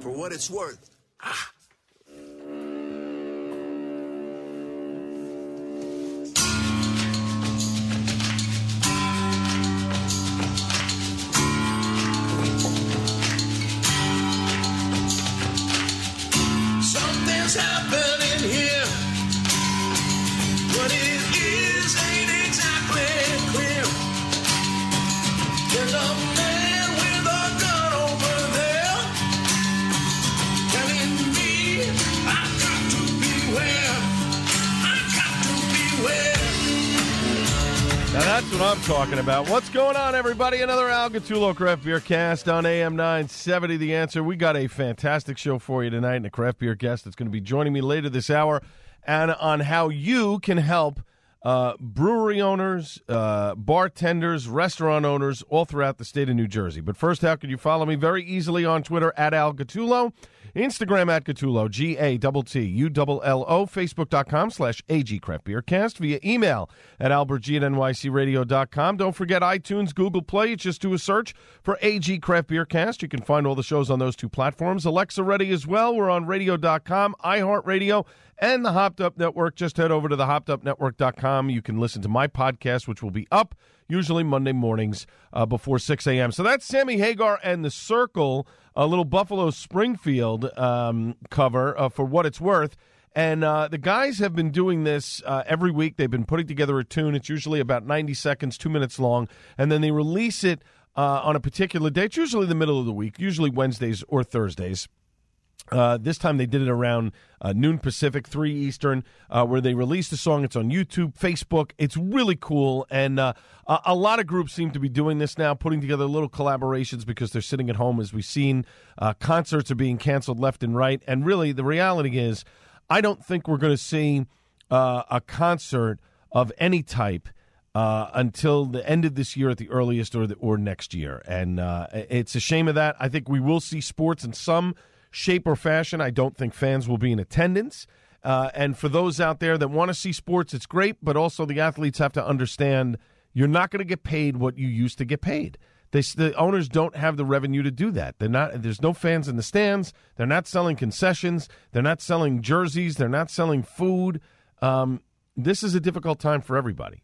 For what it's worth. Ah. That's what I'm talking about. What's going on, everybody? Another Al Gattullo Craft Beer Cast on AM 970. The answer. We got a fantastic show for you tonight, and a craft beer guest that's going to be joining me later this hour, and on how you can help uh, brewery owners, uh, bartenders, restaurant owners all throughout the state of New Jersey. But first, how can you follow me? Very easily on Twitter at Al Gattullo. Instagram at Gattullo, G A T T U L L O, Facebook.com slash AG Craft via email at albertg at nycradio.com. Don't forget iTunes, Google Play. Just do a search for AG Craft Beer Cast. You can find all the shows on those two platforms. Alexa ready as well. We're on radio.com, iHeartRadio, and the Hopped Up Network. Just head over to the hoppedupnetwork.com. You can listen to my podcast, which will be up usually Monday mornings uh, before 6 a.m. So that's Sammy Hagar and the Circle, a little Buffalo Springfield um, cover uh, for what it's worth. And uh, the guys have been doing this uh, every week. They've been putting together a tune. It's usually about 90 seconds, two minutes long. And then they release it uh, on a particular day. It's usually the middle of the week, usually Wednesdays or Thursdays. Uh, this time they did it around uh, noon Pacific, three Eastern, uh, where they released the song. It's on YouTube, Facebook. It's really cool, and uh, a, a lot of groups seem to be doing this now, putting together little collaborations because they're sitting at home. As we've seen, uh, concerts are being canceled left and right, and really the reality is, I don't think we're going to see uh, a concert of any type. Until the end of this year at the earliest, or the, or next year, and it's a shame of that. I think we will see sports in some shape or fashion. I don't think fans will be in attendance. Uh, and for those out there that want to see sports, it's great, but also the athletes have to understand you're not going to get paid what you used to get paid. They, the owners don't have the revenue to do that. They're not. There's no fans in the stands. They're not selling concessions. They're not selling jerseys. They're not selling food. Um, this is a difficult time for everybody.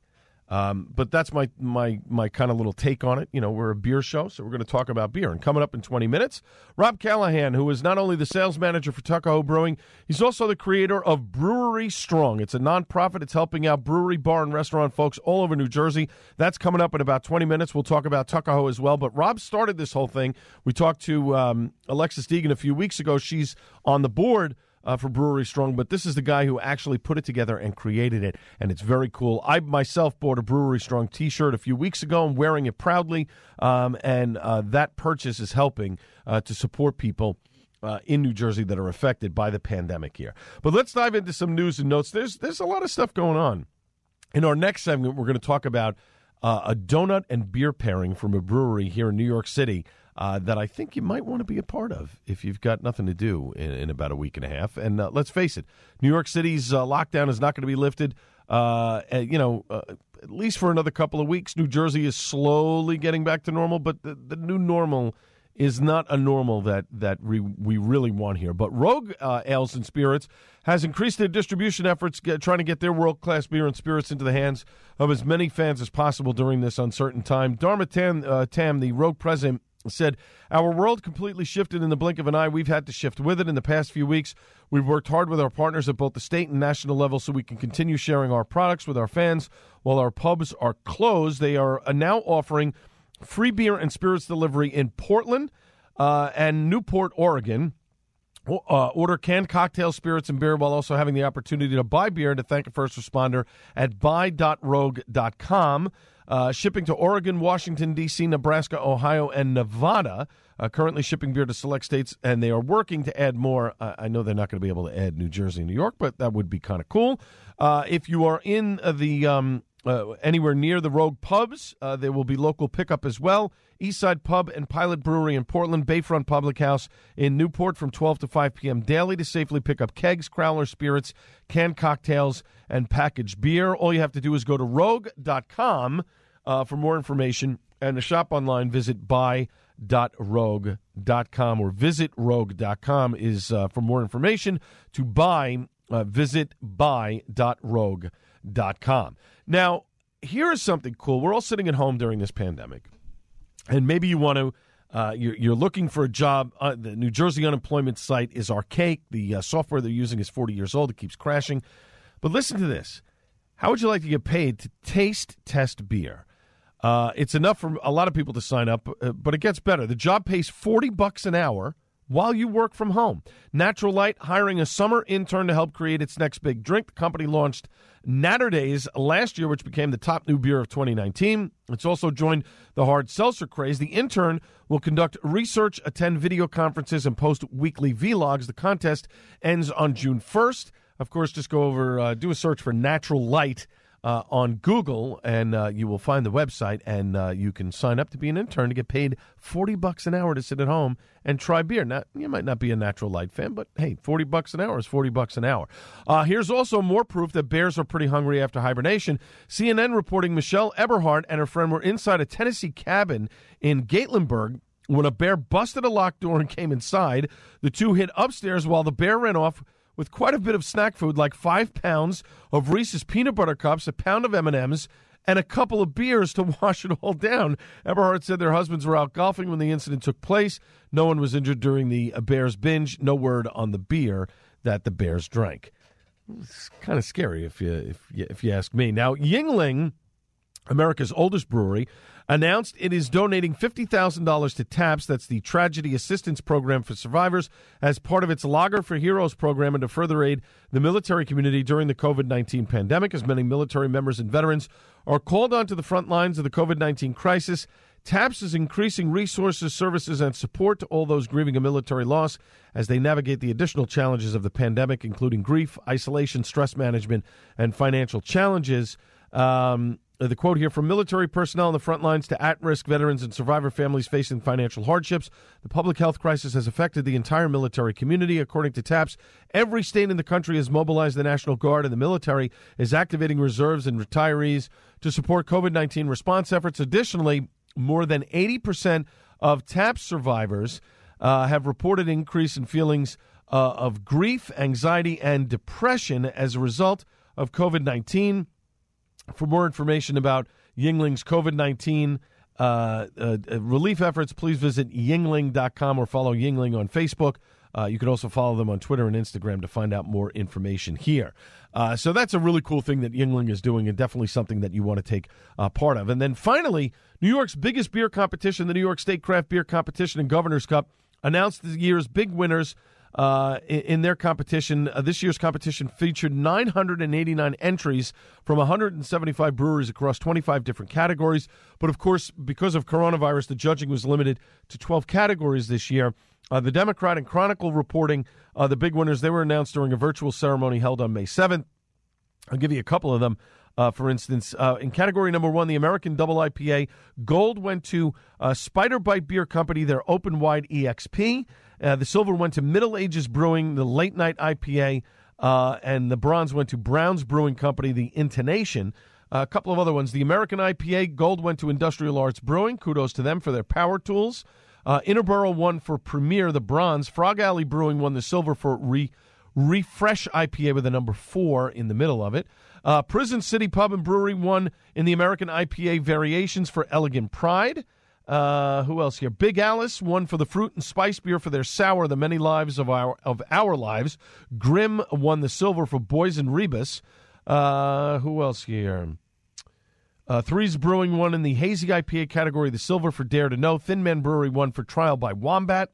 Um, but that's my my my kind of little take on it. You know, we're a beer show, so we're going to talk about beer. And coming up in 20 minutes, Rob Callahan, who is not only the sales manager for Tuckahoe Brewing, he's also the creator of Brewery Strong. It's a nonprofit. It's helping out brewery, bar, and restaurant folks all over New Jersey. That's coming up in about 20 minutes. We'll talk about Tuckahoe as well. But Rob started this whole thing. We talked to um, Alexis Deegan a few weeks ago. She's on the board uh, for Brewery Strong, but this is the guy who actually put it together and created it, and it's very cool. I myself bought a Brewery Strong T-shirt a few weeks ago. I'm wearing it proudly, um, and uh, that purchase is helping uh, to support people. Uh, in New Jersey, that are affected by the pandemic here. But let's dive into some news and notes. There's there's a lot of stuff going on. In our next segment, we're going to talk about uh, a donut and beer pairing from a brewery here in New York City uh, that I think you might want to be a part of if you've got nothing to do in, in about a week and a half. And uh, let's face it, New York City's uh, lockdown is not going to be lifted. Uh, you know, uh, at least for another couple of weeks. New Jersey is slowly getting back to normal, but the, the new normal is not a normal that that we, we really want here. But Rogue uh, Ales and Spirits has increased their distribution efforts, get, trying to get their world class beer and spirits into the hands of as many fans as possible during this uncertain time. Dharma Tam, uh, Tam the Rogue president, said, Our world completely shifted in the blink of an eye. We've had to shift with it in the past few weeks. We've worked hard with our partners at both the state and national level so we can continue sharing our products with our fans while our pubs are closed. They are uh, now offering free beer and spirits delivery in Portland uh, and Newport, Oregon. Uh, order canned cocktails, spirits, and beer while also having the opportunity to buy beer and to thank a first responder at buy.rogue.com. Uh, shipping to Oregon, Washington, D.C., Nebraska, Ohio, and Nevada. uh, currently shipping beer to select states, and they are working to add more. Uh, I know they're not going to be able to add New Jersey and New York, but that would be kind of cool. Uh, if you are in uh, the um, uh, anywhere near the Rogue pubs, there will be local pickup as well. Eastside Pub and Pilot Brewery in Portland, Bayfront Public House in Newport from 12 to 5 p.m. daily to safely pick up kegs, crowler spirits, canned cocktails, and packaged beer. All you have to do is go to rogue.com uh, for more information and to shop online, visit buy.rogue.com or visit rogue.com is uh, for more information. To buy, uh, visit buy.rogue.com. Now, here is something cool. We're all sitting at home during this pandemic, and maybe you want to. Uh, you're, you're looking for a job. Uh, the New Jersey unemployment site is archaic. The uh, software they're using is 40 years old. It keeps crashing. But listen to this. How would you like to get paid to taste test beer? Uh, it's enough for a lot of people to sign up, uh, but it gets better. The job pays 40 bucks an hour while you work from home. Natural Light hiring a summer intern to help create its next big drink. The company launched Naturdays last year, which became the top new beer of 2019. It's also joined the hard seltzer craze. The intern will conduct research, attend video conferences, and post weekly vlogs. The contest ends on June 1st. Of course, just go over, uh, do a search for Natural Light uh, on Google, and uh, you will find the website, and uh, you can sign up to be an intern to get paid forty bucks an hour to sit at home and try beer. Now, you might not be a Natural Light fan, but hey, forty bucks an hour is forty bucks an hour. Uh, here's also more proof that bears are pretty hungry after hibernation. CNN reporting Michelle Eberhardt and her friend were inside a Tennessee cabin in Gatlinburg when a bear busted a locked door and came inside. The two hid upstairs while the bear ran off with quite a bit of snack food, like five pounds of Reese's peanut butter cups, a pound of M and M's, and a couple of beers to wash it all down. Eberhardt said their husbands were out golfing when the incident took place. No one was injured during the Bears binge. No word on the beer that the Bears drank. It's kind of scary if you if you, if you ask me. Now Yuengling. America's oldest brewery, announced it is donating $50,000 to TAPS, that's the Tragedy Assistance Program for Survivors, as part of its Lager for Heroes program and to further aid the military community during the COVID 19 pandemic, as many military members and veterans are called onto the front lines of the COVID 19 crisis. TAPS is increasing resources, services, and support to all those grieving a military loss as they navigate the additional challenges of the pandemic, including grief, isolation, stress management, and financial challenges. Um, the quote here from military personnel on the front lines to at risk veterans and survivor families facing financial hardships. The public health crisis has affected the entire military community. According to TAPS, every state in the country has mobilized the National Guard, and the military is activating reserves and retirees to support COVID 19 response efforts. Additionally, more than 80% of TAPS survivors uh, have reported increase in feelings uh, of grief, anxiety, and depression as a result of COVID 19. For more information about Yuengling's COVID 19 uh, uh, relief efforts, please visit yuengling.com or follow Yuengling on Facebook. Uh, you can also follow them on Twitter and Instagram to find out more information here. Uh, so that's a really cool thing that Yuengling is doing, and definitely something that you want to take uh, part of. And then finally, New York's biggest beer competition, the New York State Craft Beer Competition and Governor's Cup, announced the year's big winners uh, in, their competition. Uh, this year's competition featured 989 entries from 175 breweries across 25 different categories. But of course, because of coronavirus, the judging was limited to 12 categories this year. Uh, the Democrat and Chronicle reporting uh, the big winners. They were announced during a virtual ceremony held on May 7th. I'll give you a couple of them. Uh, for instance, uh, in category number one, the American Double IPA, gold went to uh, Spider Bite Beer Company, their Open Wide EXP. Uh, the silver went to Middle Ages Brewing, the Late Night IPA, uh, and the bronze went to Brown's Brewing Company, the Intonation. a couple of other ones. The American IPA, gold went to Industrial Arts Brewing. Kudos to them for their power tools. Uh, Interborough won for Premier, the bronze. Frog Alley Brewing won the silver for Re- Refresh IPA with a number four in the middle of it. Uh, Prison City Pub and Brewery won in the American IPA variations for Elegant Pride. Uh, who else here? Big Alice won for the fruit and spice beer for their sour, the many lives of our of our lives. Grimm won the silver for Boys and Rebus. Uh, who else here? Uh, Threes Brewing won in the hazy IPA category, the silver for Dare to Know. Thin Man Brewery won for Trial by Wombat.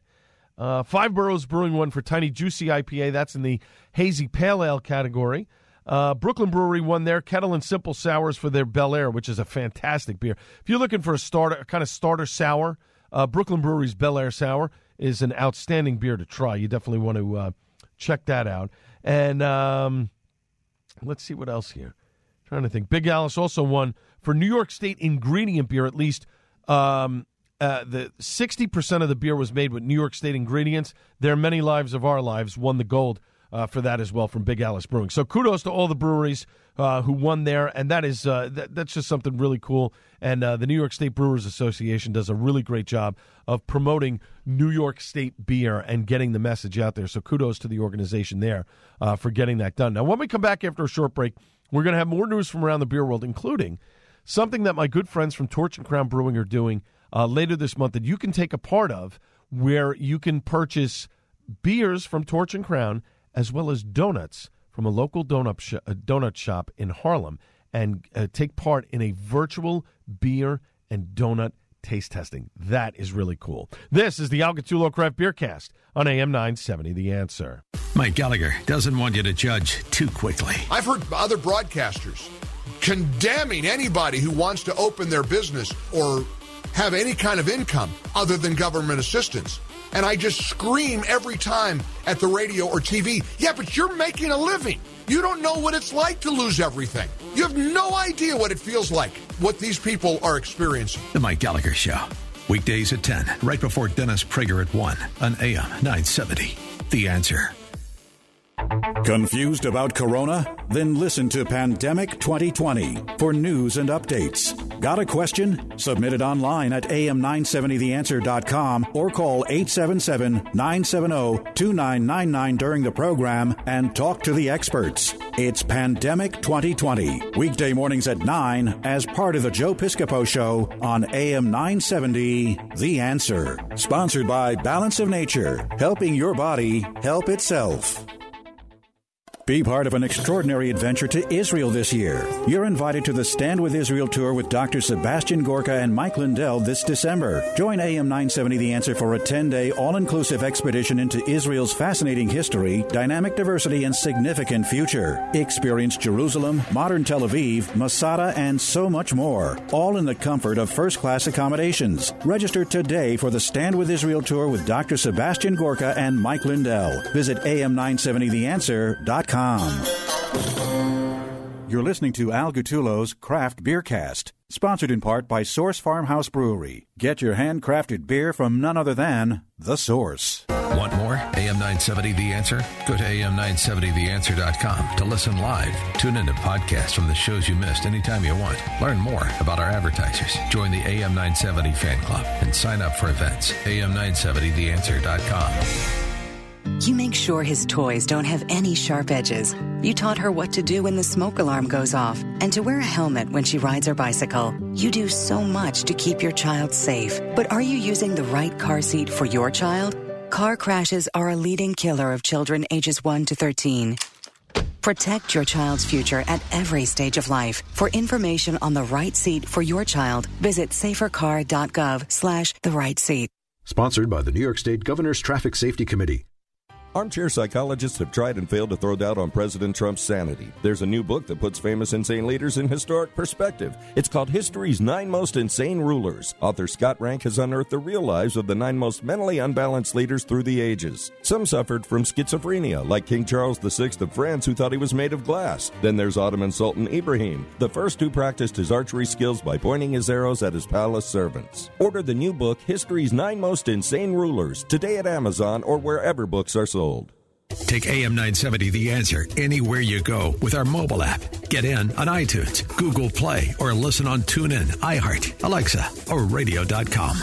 Uh, Five Boroughs Brewing won for Tiny Juicy IPA. That's in the hazy pale ale category. Uh, Brooklyn Brewery won there. Kettle and Simple Sours for their Bel Air, which is a fantastic beer. If you're looking for a starter, a kind of starter sour, uh, Brooklyn Brewery's Bel Air Sour is an outstanding beer to try. You definitely want to uh, check that out. And um, let's see what else here. trying to think. Big Alice also won for New York State ingredient beer. At least um, uh, the sixty percent of the beer was made with New York State ingredients. Their many lives of our lives won the gold uh, for that as well from Big Alice Brewing. So kudos to all the breweries uh, who won there, and that is uh, that, that's just something really cool. And uh, the New York State Brewers Association does a really great job of promoting New York State beer and getting the message out there. So kudos to the organization there uh, for getting that done. Now, when we come back after a short break, we're going to have more news from around the beer world, including something that my good friends from Torch and Crown Brewing are doing uh, later this month that you can take a part of, where you can purchase beers from Torch and Crown as well as donuts from a local donut, sh- a donut shop in Harlem and uh, take part in a virtual beer and donut taste testing. That is really cool. This is the Al Gattullo Craft Beer Cast on AM 970 The Answer. Mike Gallagher doesn't want you to judge too quickly. I've heard other broadcasters condemning anybody who wants to open their business or have any kind of income other than government assistance. And I just scream every time at the radio or TV, yeah, but you're making a living. You don't know what it's like to lose everything. You have no idea what it feels like, what these people are experiencing. The Mike Gallagher Show. Weekdays at 10, right before Dennis Prager at 1 on AM 970. The answer. Confused about Corona? Then listen to Pandemic 2020 for news and updates. Got a question? Submit it online at am970theanswer.com or call 877 970 2999 during the program and talk to the experts. It's Pandemic 2020, weekday mornings at 9 as part of the Joe Piscopo Show on AM 970 The Answer. Sponsored by Balance of Nature, helping your body help itself. Be part of an extraordinary adventure to Israel this year. You're invited to the Stand with Israel tour with Dr. Sebastian Gorka and Mike Lindell this December. Join AM 970 The Answer for a 10 day all inclusive expedition into Israel's fascinating history, dynamic diversity, and significant future. Experience Jerusalem, modern Tel Aviv, Masada, and so much more, all in the comfort of first class accommodations. Register today for the Stand with Israel tour with Dr. Sebastian Gorka and Mike Lindell. Visit am970theanswer.com. You're listening to Al Gattullo's Craft Beer Cast, sponsored in part by Source Farmhouse Brewery. Get your handcrafted beer from none other than The Source. Want more? AM 970 The Answer? Go to am970theanswer.com to listen live. Tune in to podcasts from the shows you missed anytime you want. Learn more about our advertisers. Join the AM 970 fan club and sign up for events. am970theanswer.com. You make sure his toys don't have any sharp edges. You taught her what to do when the smoke alarm goes off and to wear a helmet when she rides her bicycle. You do so much to keep your child safe. But are you using the right car seat for your child? Car crashes are a leading killer of children ages 1 to 13. Protect your child's future at every stage of life. For information on the right seat for your child, visit safercar.gov slash the right seat. Sponsored by the New York State Governor's Traffic Safety Committee. Armchair psychologists have tried and failed to throw doubt on President Trump's sanity. There's a new book that puts famous insane leaders in historic perspective. It's called History's Nine Most Insane Rulers. Author Scott Rank has unearthed the real lives of the nine most mentally unbalanced leaders through the ages. Some suffered from schizophrenia, like King Charles VI of France, who thought he was made of glass. Then there's Ottoman Sultan Ibrahim, the first who practiced his archery skills by pointing his arrows at his palace servants. Order the new book, History's Nine Most Insane Rulers, today at Amazon or wherever books are sold. Take AM 970 The Answer anywhere you go with our mobile app. Get in on iTunes, Google Play, or listen on TuneIn, iHeart, Alexa, or radio.com.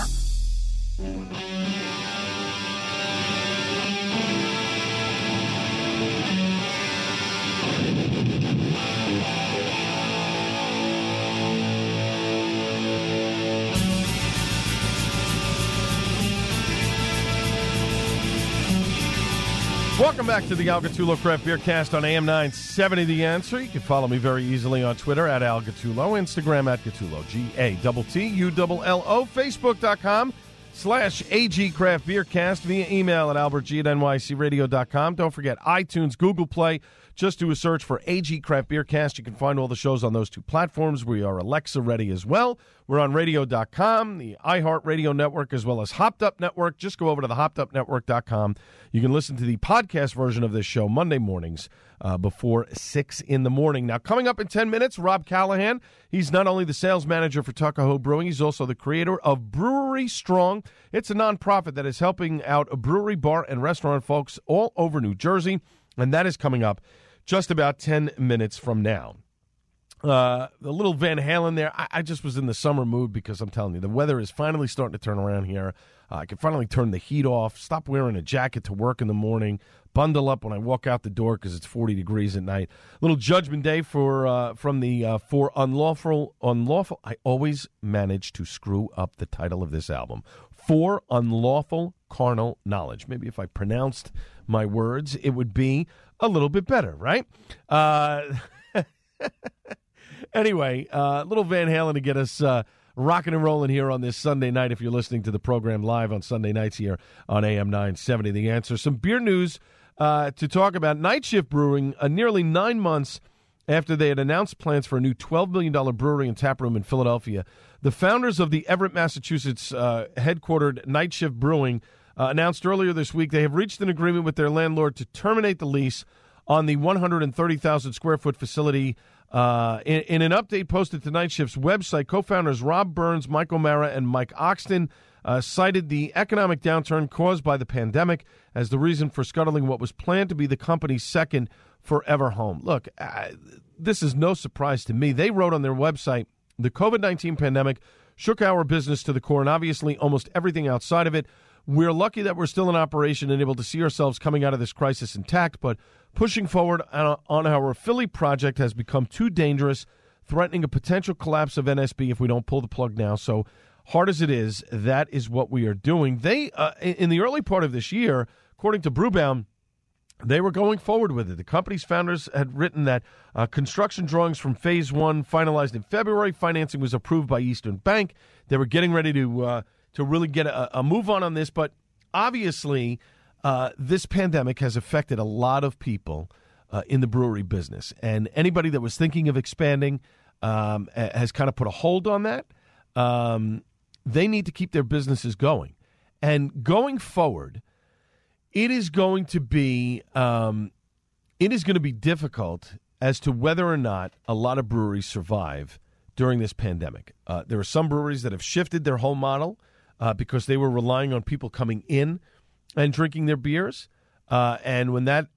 Welcome back to the Al Gattullo Craft Beer Cast on AM 970 The Answer. You can follow me very easily on Twitter at Al Gattullo, Instagram at Gattullo, G A T T U L L O, Facebook.com slash AG Craft Beer Cast via email at albertg at nycradio.com. Don't forget iTunes, Google Play. Just do a search for AG Craft Beer Cast. You can find all the shows on those two platforms. We are Alexa ready as well. We're on radio.com, the iHeartRadio network, as well as Hopped Up Network. Just go over to the hoppedupnetwork.com. You can listen to the podcast version of this show Monday mornings uh, before 6 in the morning. Now, coming up in 10 minutes, Rob Callahan. He's not only the sales manager for Tuckahoe Brewing, he's also the creator of Brewery Strong. It's a nonprofit that is helping out brewery, bar, and restaurant folks all over New Jersey, and that is coming up just about 10 minutes from now. Uh, a little Van Halen there. I, I, just was in the summer mood because I'm telling you, the weather is finally starting to turn around here. Uh, I can finally turn the heat off, stop wearing a jacket to work in the morning, bundle up when I walk out the door because it's 40 degrees at night. Little Judgment Day for uh, from the uh, for unlawful unlawful. I always manage to screw up the title of this album. For unlawful carnal knowledge. Maybe if I pronounced my words, it would be a little bit better, right? Uh, anyway, uh, little Van Halen to get us uh, rocking and rolling here on this Sunday night. If you're listening to the program live on Sunday nights here on AM 970, The Answer. Some beer news uh, to talk about. Night Shift Brewing, uh, nearly nine months after they had announced plans for a new $12 million brewery and tap room in Philadelphia. The founders of the Everett, Massachusetts uh, headquartered Night Shift Brewing uh, announced earlier this week they have reached an agreement with their landlord to terminate the lease on the 130,000 square foot facility. Uh, in, in, an update posted to Night Shift's website, co founders Rob Burns, Mike O'Mara, and Mike Oxton uh, cited the economic downturn caused by the pandemic as the reason for scuttling what was planned to be the company's second forever home. Look, uh, this is no surprise to me. They wrote on their website the COVID 19 pandemic shook our business to the core and obviously almost everything outside of it. We're lucky that we're still in operation and able to see ourselves coming out of this crisis intact, but pushing forward on our Philly project has become too dangerous, threatening a potential collapse of NSB if we don't pull the plug now. So, hard as it is, that is what we are doing. They, uh, in the early part of this year, according to Brewbound, they were going forward with it. The company's founders had written that uh, construction drawings from phase one finalized in February. Financing was approved by Eastern Bank. They were getting ready to uh, to really get a, a move on on this. But obviously, uh, this pandemic has affected a lot of people uh, in the brewery business, and anybody that was thinking of expanding um, has kind of put a hold on that. Um, they need to keep their businesses going, and going forward, it is going to be um, it is going to be difficult as to whether or not a lot of breweries survive during this pandemic. Uh, there are some breweries that have shifted their whole model uh, because they were relying on people coming in and drinking their beers. Uh, and when that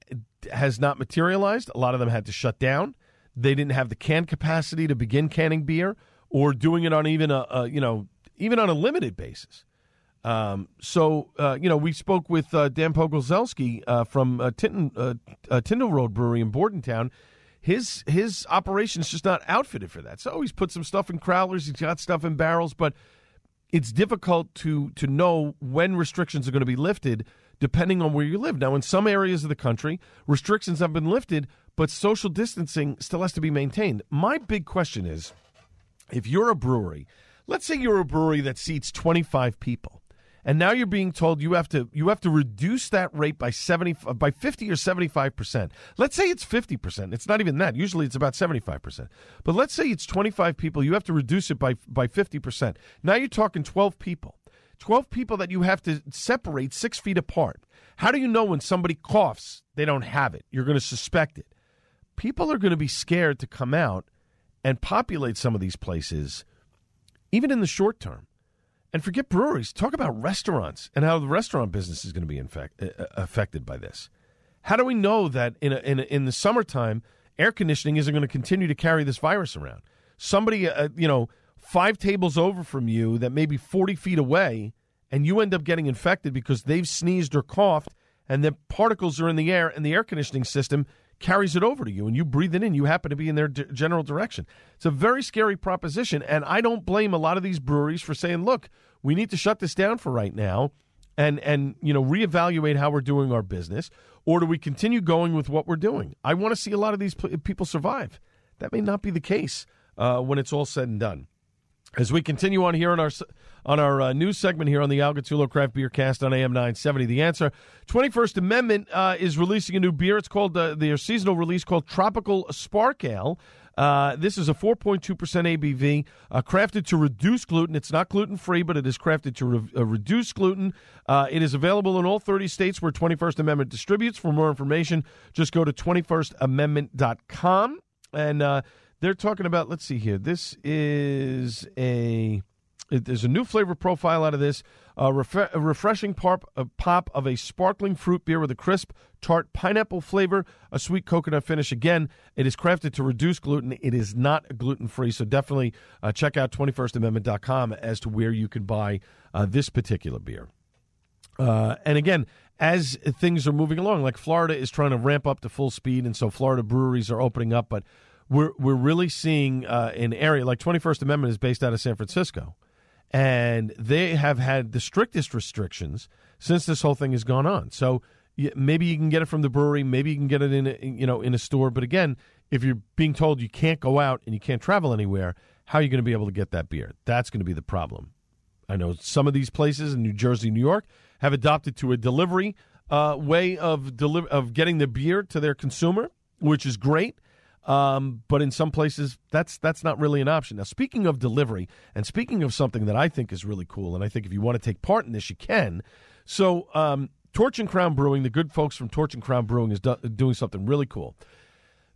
has not materialized, a lot of them had to shut down. They didn't have the can capacity to begin canning beer or doing it on even a, a you know even on a limited basis. Um, so uh, you know, we spoke with uh, Dan Pogorzelski uh, from uh, Tinton, Tyndall Road Brewery in Bordentown. His his operation's just not outfitted for that. So he's put some stuff in crowlers, he's got stuff in barrels, but it's difficult to to know when restrictions are going to be lifted depending on where you live. Now, in some areas of the country, restrictions have been lifted, but social distancing still has to be maintained. My big question is if you're a brewery, let's say you're a brewery that seats 25 people and now you're being told you have to you have to reduce that rate by 70 by 50 or 75%. Let's say it's 50%. It's not even that. Usually it's about 75%. But let's say it's 25 people, you have to reduce it by by 50%. Now you're talking 12 people. 12 people that you have to separate 6 feet apart. How do you know when somebody coughs, they don't have it? You're going to suspect it. People are going to be scared to come out and populate some of these places even in the short term. And forget breweries. Talk about restaurants and how the restaurant business is going to be infect, uh, uh, affected by this. How do we know that in, a, in, a, in the summertime, air conditioning isn't going to continue to carry this virus around? Somebody, uh, you know, five tables over from you that may be 40 feet away, and you end up getting infected because they've sneezed or coughed, and the particles are in the air, and the air conditioning system carries it over to you and you breathe it in. You happen to be in their d- general direction. It's a very scary proposition. And I don't blame a lot of these breweries for saying, look, we need to shut this down for right now and, and you know, reevaluate how we're doing our business. Or do we continue going with what we're doing? I want to see a lot of these p- people survive. That may not be the case uh, when it's all said and done. As we continue on here on our on our uh, news segment here on the Al Gattullo Craft Beer Cast on AM 970, the answer 21st Amendment uh, is releasing a new beer. It's called uh, their seasonal release called Tropical Spark Ale. Uh, this is a 4.2% ABV, uh, crafted to reduce gluten. It's not gluten free, but it is crafted to re- uh, reduce gluten. Uh, it is available in all 30 states where 21st Amendment distributes. For more information, just go to 21stamendment.com. And uh, they're talking about, let's see here. This is a. There's a new flavor profile out of this. A, ref- a refreshing pop, a pop of a sparkling fruit beer with a crisp, tart pineapple flavor, a sweet coconut finish. Again, it is crafted to reduce gluten. It is not gluten free. So definitely uh, check out 21stamendment.com as to where you can buy uh, this particular beer. Uh, and again, as things are moving along, like Florida is trying to ramp up to full speed, and so Florida breweries are opening up. But we're we're really seeing uh, an area like 21st Amendment is based out of San Francisco, and they have had the strictest restrictions since this whole thing has gone on. So maybe you can get it from the brewery, maybe you can get it in a, you know in a store. But again, if you're being told you can't go out and you can't travel anywhere, how are you going to be able to get that beer? That's going to be the problem. I know some of these places in New Jersey, New York, have adopted to a delivery uh, way of deli- of getting the beer to their consumer, which is great. Um, but in some places, that's that's not really an option. Now, speaking of delivery, and speaking of something that I think is really cool, and I think if you want to take part in this, you can. So, um, Torch and Crown Brewing, the good folks from Torch and Crown Brewing, is do- doing something really cool.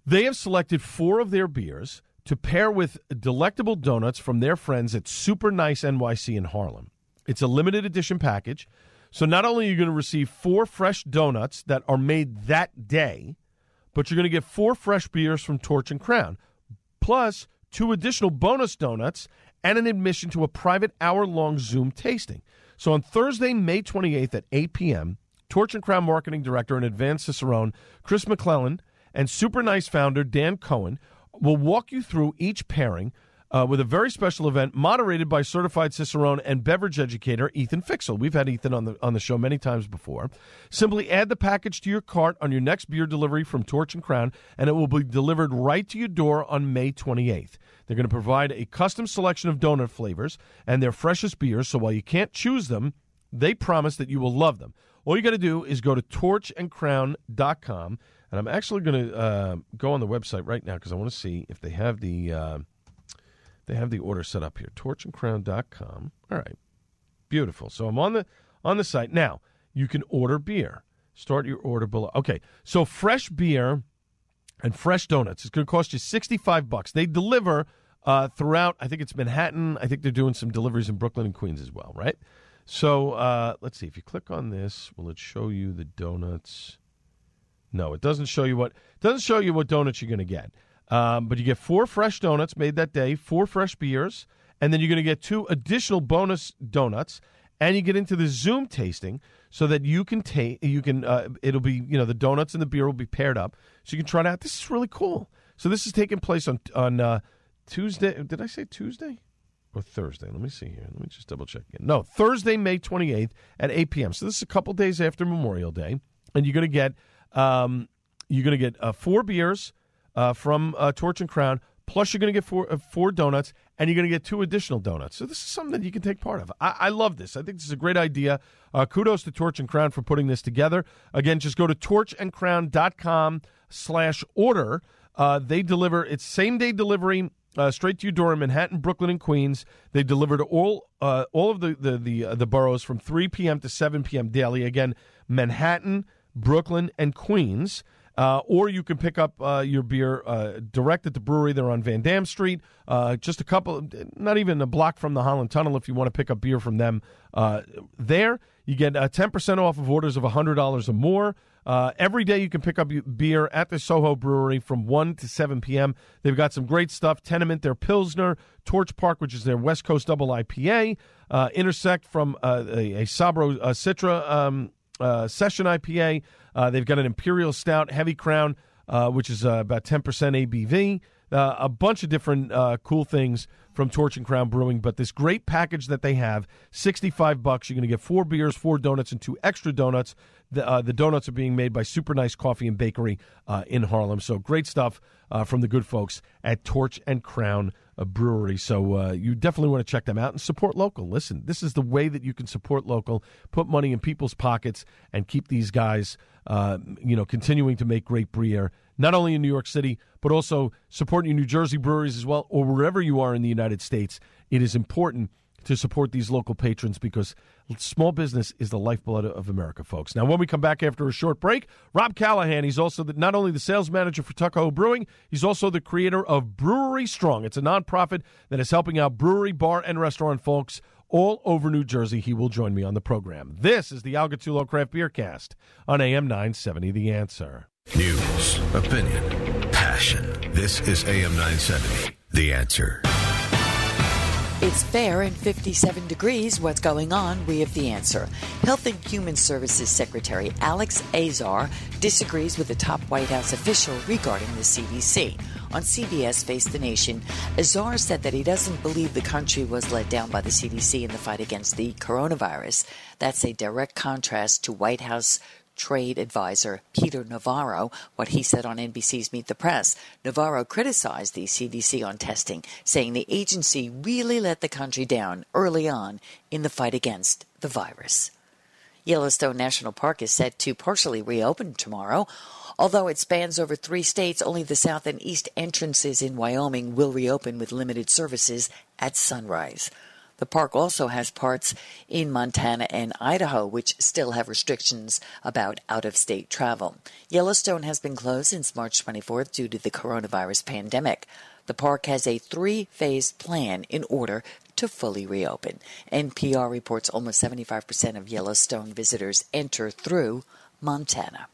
They have selected four of their beers to pair with delectable donuts from their friends at Super Nice NYC in Harlem. It's a limited edition package. So not only are you going to receive four fresh donuts that are made that day, but you're going to get four fresh beers from Torch and Crown, plus two additional bonus donuts and an admission to a private hour long Zoom tasting. So on Thursday, May 28th at 8 p.m., Torch and Crown Marketing Director and Advanced Cicerone, Chris McClellan, and Super Nice founder Dan Cohen will walk you through each pairing uh, with a very special event moderated by certified Cicerone and beverage educator Ethan Fixell. We've had Ethan on the on the show many times before. Simply add the package to your cart on your next beer delivery from Torch and Crown, and it will be delivered right to your door on May 28th. They're going to provide a custom selection of donut flavors and their freshest beers. So while you can't choose them, they promise that you will love them. All you got to do is go to torchandcrown.com. And I'm actually going to uh, go on the website right now because I want to see if they have the uh, they have the order set up here. Torchandcrown.com. All right, beautiful. So I'm on the on the site now. You can order beer. Start your order below. Okay, so fresh beer and fresh donuts. It's going to cost you 65 bucks. They deliver uh, throughout. I think it's Manhattan. I think they're doing some deliveries in Brooklyn and Queens as well. Right. So uh, let's see. If you click on this, will it show you the donuts? No, it doesn't show you what doesn't show you what donuts you're going to get. Um, but you get four fresh donuts made that day, four fresh beers, and then you're going to get two additional bonus donuts, and you get into the Zoom tasting so that you can take you can uh, it'll be you know the donuts and the beer will be paired up, so you can try it out. This is really cool. So this is taking place on on uh, Tuesday. Did I say Tuesday? Or Thursday. Let me see here. Let me just double check again. No, Thursday, May 28th at 8 p.m. So this is a couple days after Memorial Day. And you're going to get um, you're going to get uh, four beers uh, from uh, Torch and Crown, plus you're going to get four uh, four donuts, and you're going to get two additional donuts. So this is something that you can take part of. I, I love this. I think this is a great idea. Uh, kudos to Torch and Crown for putting this together. Again, just go to torchandcrown.com slash order. Uh, they deliver, it's same day delivery. Uh, straight to your door in Manhattan, Brooklyn, and Queens. They deliver to all uh, all of the the the, uh, the boroughs from 3 p.m. to 7 p.m. daily. Again, Manhattan, Brooklyn, and Queens. Uh, or you can pick up uh, your beer uh, direct at the brewery. They're on Van Dam Street, uh, just a couple, not even a block from the Holland Tunnel. If you want to pick up beer from them uh, there, you get uh, ten percent off of orders of hundred dollars or more. every day you can pick up beer at the Soho Brewery from one to seven p.m. They've got some great stuff: Tenement, their Pilsner, Torch Park, which is their West Coast Double IPA, Intersect from a, a Sabro Citra. Um, uh, session IPA. Uh, they've got an Imperial Stout Heavy Crown, uh, which is uh, about 10% ABV. Uh, a bunch of different uh, cool things from Torch and Crown Brewing, but this great package that they have, 65 bucks. You're going to get four beers, four donuts, and two extra donuts. The, the donuts are being made by Super Nice Coffee and Bakery in Harlem. So great stuff from the good folks at Torch and Crown uh, brewery. So uh, you definitely want to check them out and support local. Listen, this is the way that you can support local, put money in people's pockets, and keep these guys, uh, you know, continuing to make great beer, not only in New York City, but also supporting your New Jersey breweries as well, or wherever you are in the United States. It is important to support these local patrons because small business is the lifeblood of America, folks. Now, when we come back after a short break, Rob Callahan, he's also the, not only the sales manager for Tuckahoe Brewing, he's also the creator of Brewery Strong. It's a nonprofit that is helping out brewery, bar, and restaurant folks all over New Jersey. He will join me on the program. This is the Al Gattullo Craft Beer Cast on AM 970 The Answer. News, opinion, passion. This is AM 970. The Answer. It's fair and 57 degrees. What's going on? We have the answer. Health and Human Services Secretary Alex Azar disagrees with a top White House official regarding the CDC. On CBS Face the Nation, Azar said that he doesn't believe the country was let down by the CDC in the fight against the coronavirus. That's a direct contrast to White House trade advisor Peter Navarro, what he said on NBC's Meet the Press. Navarro criticized the CDC on testing, saying the agency really let the country down early on in the fight against the virus. Yellowstone National Park is set to partially reopen tomorrow. Although it spans over three states, only the south and east entrances in Wyoming will reopen with limited services at sunrise. The park also has parts in Montana and Idaho, which still have restrictions about out of state travel. Yellowstone has been closed since March 24th due to the coronavirus pandemic. The park has a three phase plan in order to fully reopen. NPR reports almost 75% of Yellowstone visitors enter through Montana.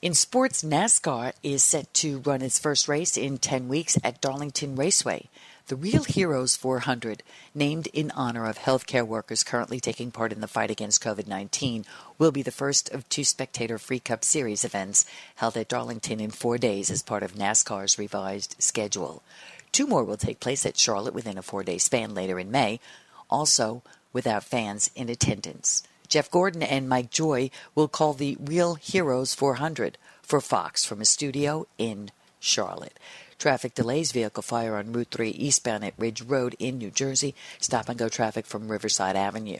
In sports, NASCAR is set to run its first race in 10 weeks at Darlington Raceway. The Real Heroes 400, named in honor of healthcare workers currently taking part in the fight against COVID 19, will be the first of two Spectator Free Cup Series events held at Darlington in four days as part of NASCAR's revised schedule. Two more will take place at Charlotte within a four day span later in May, also without fans in attendance. Jeff Gordon and Mike Joy will call the Real Heroes 400 for Fox from a studio in Charlotte. Traffic delays vehicle fire on Route 3 eastbound at Ridge Road in New Jersey. Stop and go traffic from Riverside Avenue.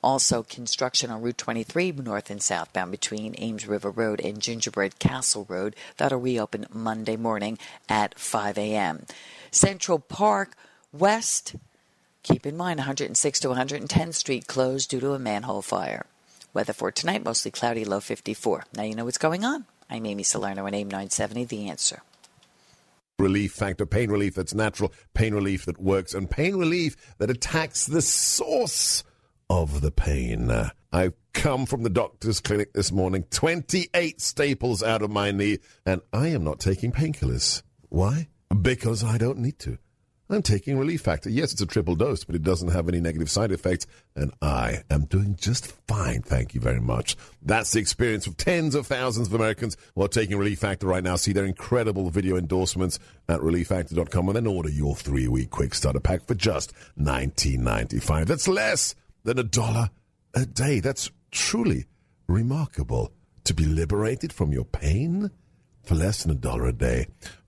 Also, construction on Route 23 north and southbound between Ames River Road and Gingerbread Castle Road. That'll reopen Monday morning at 5 a.m. Central Park West. Keep in mind 106 to 110th Street closed due to a manhole fire. Weather for tonight mostly cloudy, low 54. Now you know what's going on. I'm Amy Salerno on AM 970, The Answer relief factor, pain relief that's natural, pain relief that works, and pain relief that attacks the source of the pain. I've come from the doctor's clinic this morning, 28 staples out of my knee, and I am not taking painkillers. Why? Because I don't need to. I'm taking Relief Factor. Yes, it's a triple dose, but it doesn't have any negative side effects, and I am doing just fine. Thank you very much. That's the experience of tens of thousands of Americans who are taking Relief Factor right now. See their incredible video endorsements at relieffactor.com and then order your three week quick starter pack for just $19.95. That's less than a dollar a day. That's truly remarkable. To be liberated from your pain for less than a dollar a day.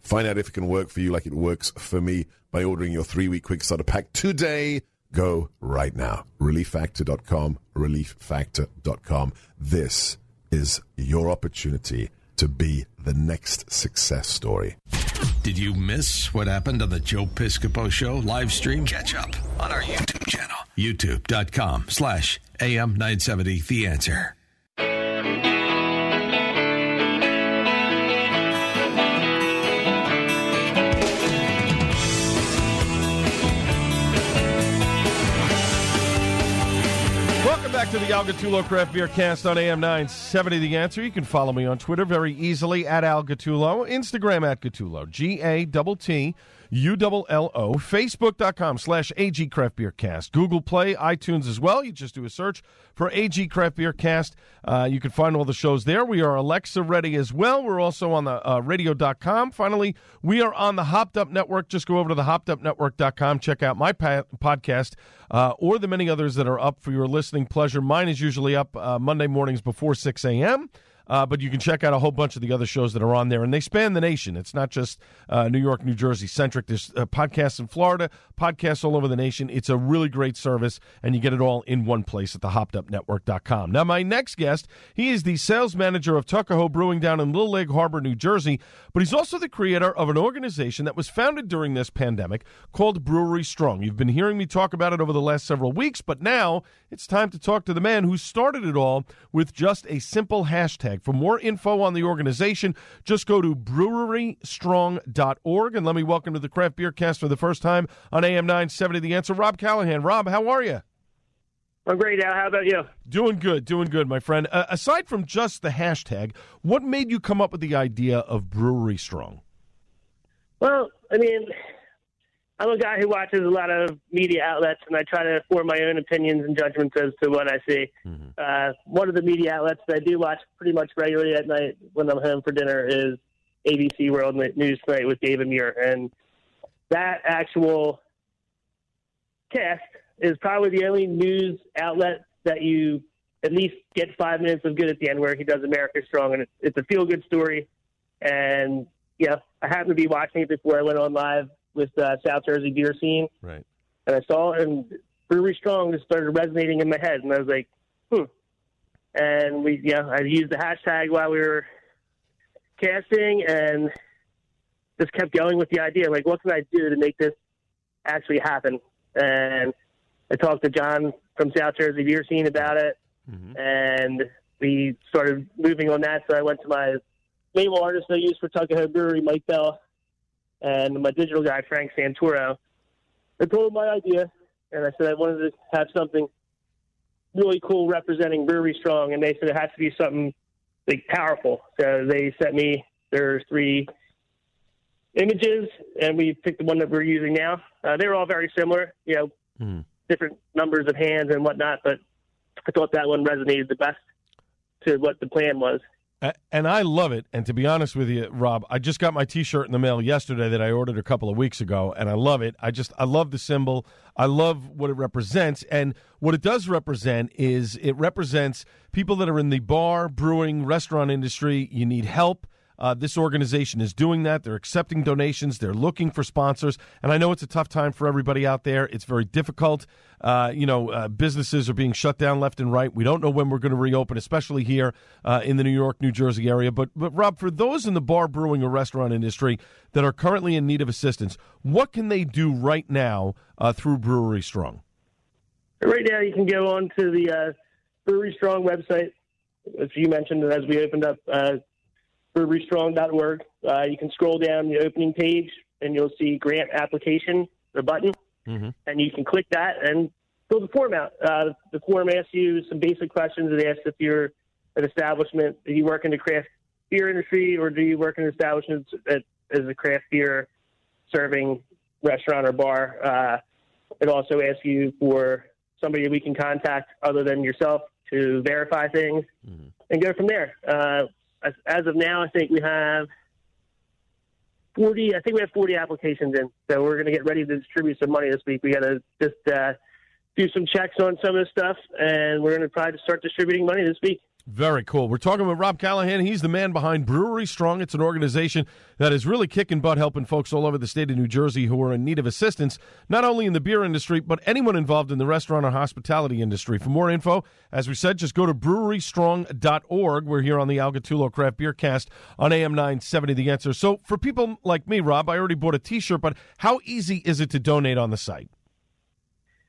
Find out if it can work for you like it works for me by ordering your three week quick starter pack today. Go right now. ReliefFactor.com, ReliefFactor.com. This is your opportunity to be the next success story. Did you miss what happened on the Joe Piscopo Show live stream? Catch up on our YouTube channel, youtube.com slash AM 970 The Answer. Back to the Al Gattullo Craft Beer Cast on AM 970 The Answer. You can follow me on Twitter very easily at Al Gattullo, Instagram at Gattullo, G A T T U L L O, Facebook.com slash AG Craft Beer Cast, Google Play, iTunes as well. You just do a search for AG Craft Beer Cast. Uh, you can find all the shows there. We are Alexa ready as well. We're also on the uh, radio.com. Finally, we are on the Hopped Up Network. Just go over to the hoppedupnetwork.com. Check out my pa- podcast uh, or the many others that are up for your listening pleasure. Mine is usually up uh, Monday mornings before 6 a.m. uh, but you can check out a whole bunch of the other shows that are on there, and they span the nation. It's not just uh, New York, New Jersey centric. There's uh, podcasts in Florida, podcasts all over the nation. It's a really great service, and you get it all in one place at thehoppedupnetwork.com. Now, my next guest, he is the sales manager of Tuckahoe Brewing down in Little Lake Harbor, New Jersey, but he's also the creator of an organization that was founded during this pandemic called Brewery Strong. You've been hearing me talk about it over the last several weeks, but now it's time to talk to the man who started it all with just a simple hashtag. For more info on the organization, just go to brewerystrong.org. And let me welcome to the Craft Beer Cast for the first time on AM 970 The Answer, Rob Callahan. Rob, how are you? I'm great, Al. How about you? Doing good, doing good, my friend. Uh, aside from just the hashtag, what made you come up with the idea of Brewery Strong? Well, I mean, I'm a guy who watches a lot of media outlets, and I try to form my own opinions and judgments as to what I see. Uh, one of the media outlets that I do watch pretty much regularly at night when I'm home for dinner is ABC World News Tonight with David Muir, and that actual cast is probably the only news outlet that you at least get five minutes of good at the end where he does America Strong, and it's, it's a feel good story. And yeah, I happened to be watching it before I went on live with uh, South Jersey beer scene, Right. and I saw it, and Brewery Strong just started resonating in my head, and I was like, hmm. And we, yeah, I used the hashtag while we were casting, and just kept going with the idea, like, what can I do to make this actually happen? And I talked to John from South Jersey beer scene about it, and we started moving on that. So I went to my label artist I use for Tuckahoe Brewery, Mike Bell, and my digital guy, Frank Santoro. I told him my idea, and I said I wanted to have something really cool representing Brewery Strong, and they said it has to be something like powerful. So they sent me their three images, and we picked the one that we're using now. Uh, they were all very similar, you know, different numbers of hands and whatnot, but I thought that one resonated the best to what the plan was. And I love it. And to be honest with you, Rob, I just got my T-shirt in the mail yesterday that I ordered a couple of weeks ago, and I love it. I just I love the symbol. I love what it represents, and what it does represent is it represents people that are in the bar, brewing, restaurant industry. You need help. Uh, this organization is doing that. They're accepting donations. They're looking for sponsors. And I know it's a tough time for everybody out there. It's very difficult. Uh, you know, uh, businesses are being shut down left and right. We don't know when we're going to reopen, especially here uh, in the New York, New Jersey area. But, but Rob, for those in the bar, brewing, or restaurant industry that are currently in need of assistance, what can they do right now uh, through Brewery Strong? Right now, you can go on to the uh, Brewery Strong website, as you mentioned, as we opened up brewerystrong.org. Uh, you can scroll down the opening page, and you'll see grant application, the button, and you can click that and fill the form out. Uh, the form asks you some basic questions. It asks if you're an establishment, do you work in the craft beer industry, or do you work in establishments that as a craft beer serving restaurant or bar? Uh, it also asks you for somebody we can contact other than yourself to verify things and go from there. Uh, as, as of now, I think we have 40, I think we have 40 applications in. So we're going to get ready to distribute some money this week. We got to just uh, do some checks on some of this stuff, and we're going to try to start distributing money this week. Very cool. We're talking with Rob Callahan. He's the man behind Brewery Strong. It's an organization that is really kicking butt, helping folks all over the state of New Jersey who are in need of assistance, not only in the beer industry, but anyone involved in the restaurant or hospitality industry. For more info, as we said, just go to brewerystrong.org. We're here on the Al Gattullo Craft Beer Cast on AM 970 The Answer. So for people like me, Rob, I already bought a t shirt, but how easy is it to donate on the site?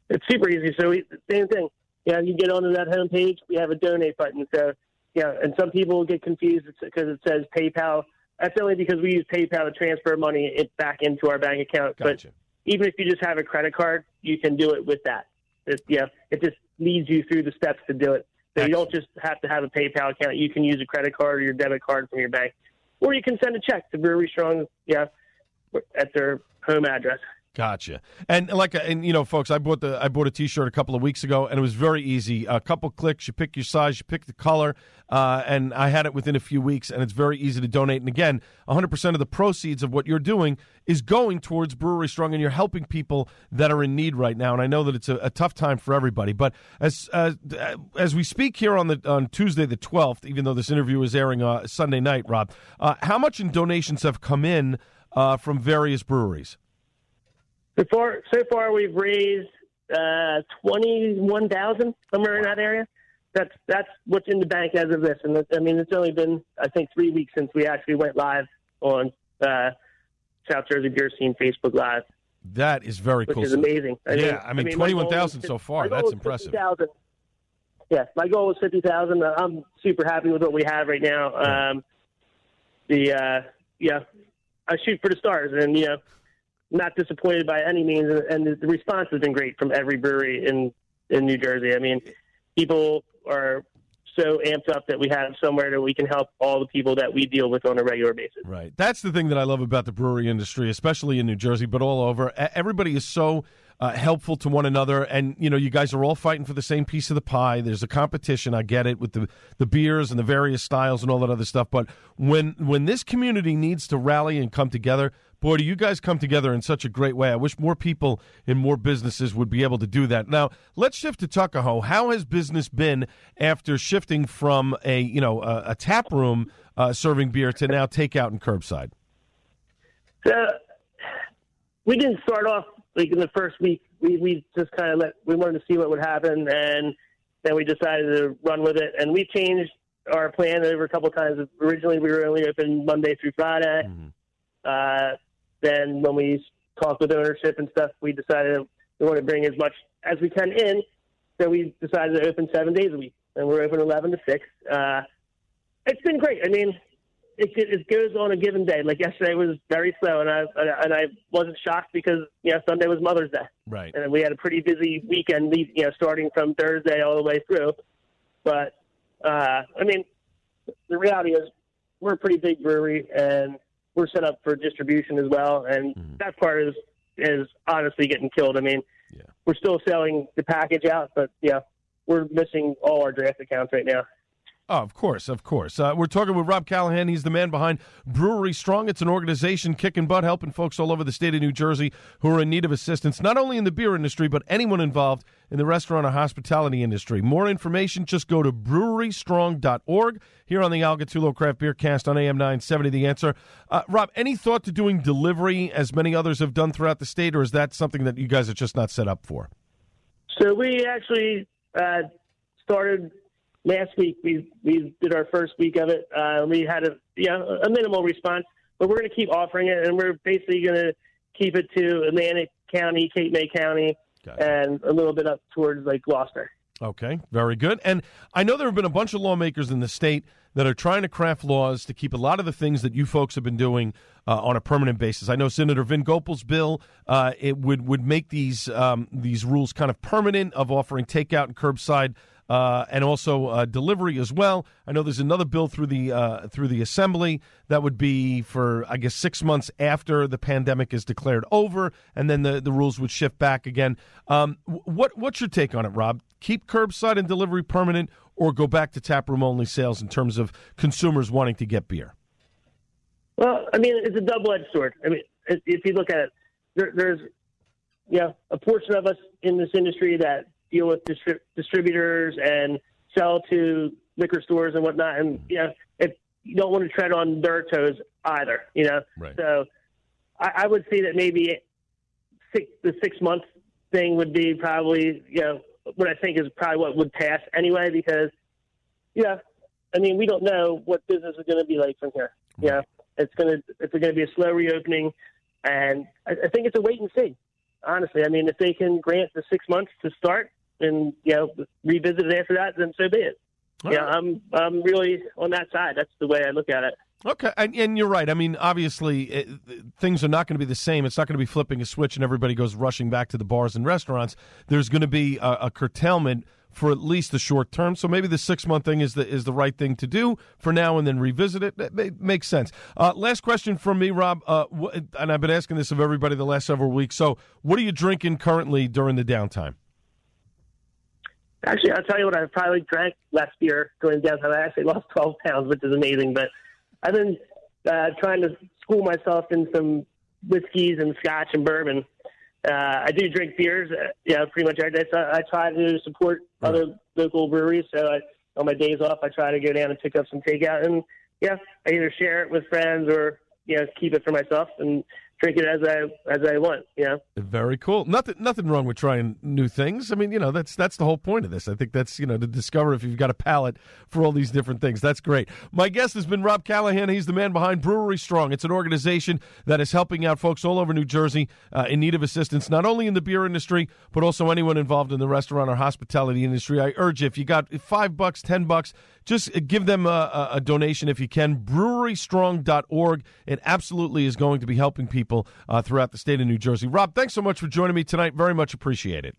It's super easy. So same thing. Yeah, you get onto that homepage. We have a donate button. So yeah, and some people get confused because it says PayPal. That's only because we use PayPal to transfer money it back into our bank account. But even if you just have a credit card, you can do it with that. It, yeah, it just leads you through the steps to do it. So you don't just have to have a PayPal account. You can use a credit card or your debit card from your bank, or you can send a check to Brewery Strong. Yeah, at their home address. Gotcha. And like, and you know, folks, I bought the I bought a T-shirt a couple of weeks ago, and it was very easy. A couple clicks, you pick your size, you pick the color, uh, and I had it within a few weeks, and it's very easy to donate. And again, 100 percent of the proceeds of what you're doing is going towards Brewery Strong, and you're helping people that are in need right now. And I know that it's a, a tough time for everybody, but as uh, as we speak here on the on Tuesday the 12th, even though this interview is airing uh, Sunday night, Rob, uh, how much in donations have come in uh, from various breweries? So far, so far we've raised uh, twenty-one thousand somewhere in that area. That's that's what's in the bank as of this, and I mean it's only been I think three weeks since we actually went live on uh, South Jersey Beer Scene Facebook Live, That is very which cool. is amazing. I yeah, I mean, twenty-one thousand so far. That's impressive. 50,000. Yeah, my goal was fifty thousand. I'm super happy with what we have right now. Um, the uh, yeah, I shoot for the stars, and you know, not disappointed by any means. And the, response has been great from every brewery in in New Jersey. I mean, people are so amped up that we have somewhere that we can help all the people that we deal with on a regular basis. Right. That's the thing that I love about the brewery industry, especially in New Jersey, but all over. Everybody is so uh, helpful to one another, and you know, you guys are all fighting for the same piece of the pie. There's a competition. I get it with the the beers and the various styles and all that other stuff. But when when this community needs to rally and come together. Boy, do you guys come together in such a great way. I wish more people in more businesses would be able to do that. Now, let's shift to Tuckahoe. How has business been after shifting from a, you know, a, a tap room uh, serving beer to now takeout and curbside? So we didn't start off like in the first week. We we just kind of let we wanted to see what would happen, and then we decided to run with it. And we changed our plan over a couple of times. Originally, we were only open Monday through Friday. Uh, then when we talked with ownership and stuff, we decided we want to bring as much as we can in. So we decided to open seven days a week, and we're open eleven to six. Uh, it's been great. I mean, it, it goes on a given day. Like yesterday was very slow, and I and I wasn't shocked because you know Sunday was Mother's Day, Right. and we had a pretty busy weekend. You know, starting from Thursday all the way through. But uh, I mean, the reality is we're a pretty big brewery, and we're set up for distribution as well, and mm-hmm. that part is is honestly getting killed. I mean, yeah. we're still selling the package out, but yeah, we're missing all our draft accounts right now. Oh, of course, of course. Uh, we're talking with Rob Callahan. He's the man behind Brewery Strong. It's an organization kicking butt, helping folks all over the state of New Jersey who are in need of assistance, not only in the beer industry, but anyone involved in the restaurant or hospitality industry. More information, just go to brewerystrong.org here on the Al Gattullo Craft Beer Cast on AM 970 The Answer. Uh, Rob, any thought to doing delivery as many others have done throughout the state, or is that something that you guys are just not set up for? So we actually uh, started last week. We we did our first week of it. Uh, we had a yeah a minimal response, but we're going to keep offering it, and we're basically going to keep it to Atlantic County, Cape May County, and a little bit up towards like Gloucester. Okay, very good. And I know there have been a bunch of lawmakers in the state that are trying to craft laws to keep a lot of the things that you folks have been doing uh, on a permanent basis. I know Senator Vin Gopal's bill uh, it would would make these um, these rules kind of permanent of offering takeout and curbside. Uh, and also uh, delivery as well. I know there's another bill through the uh, through the assembly that would be for I guess six months after the pandemic is declared over, and then the, the rules would shift back again. Um, what what's your take on it, Rob? Keep curbside and delivery permanent, or go back to taproom only sales in terms of consumers wanting to get beer? Well, I mean, it's a double-edged sword. I mean, if you look at it, there, there's know a portion of us in this industry that deal with distri- distributors and sell to liquor stores and whatnot, and mm-hmm. you know, if you don't want to tread on their toes either, you know. Right. So, I, I would say that maybe six, the six-month thing would be probably you know what I think is probably what would pass anyway, because yeah, I mean, we don't know what business is going to be like from here. Yeah, it's going to it's going to be a slow reopening, and I, I think it's a wait and see. Honestly, I mean, if they can grant the six months to start and you know revisit it after that, then so be it. yeah, I'm I'm really on that side. That's the way I look at it. Okay, and, and you're right. I mean, obviously, it, things are not going to be the same. It's not going to be flipping a switch and everybody goes rushing back to the bars and restaurants. There's going to be a, a curtailment for at least the short term. So maybe the six month thing is the is the right thing to do for now, and then revisit it. It, it makes sense. Uh, last question from me, Rob, uh, wh- and I've been asking this of everybody the last several weeks. So, what are you drinking currently during the downtime? Actually, I'll tell you what. I probably drank less beer the downtime. I actually lost 12 pounds, which is amazing. But I've been uh, trying to school myself in some whiskeys and scotch and bourbon. Uh, I do drink beers, uh, yeah, pretty much every day. So I try to support other local breweries. So I, on my days off, I try to go down and pick up some takeout. And yeah, I either share it with friends or you know keep it for myself and drink it as I as I want. You know. Very cool. Nothing nothing wrong with trying new things. I mean, you know, that's that's the whole point of this. I think that's, you know, to discover if you've got a palate for all these different things. That's great. My guest has been Rob Callahan. He's the man behind Brewery Strong. It's an organization that is helping out folks all over New Jersey uh, in need of assistance, not only in the beer industry, but also anyone involved in the restaurant or hospitality industry. I urge you, if you got five bucks, ten bucks, just give them a, a, a donation if you can. Brewerystrong.org. It absolutely is going to be helping people uh, throughout the state of New Jersey. Rob, thanks so much for joining me tonight. Very much appreciate it.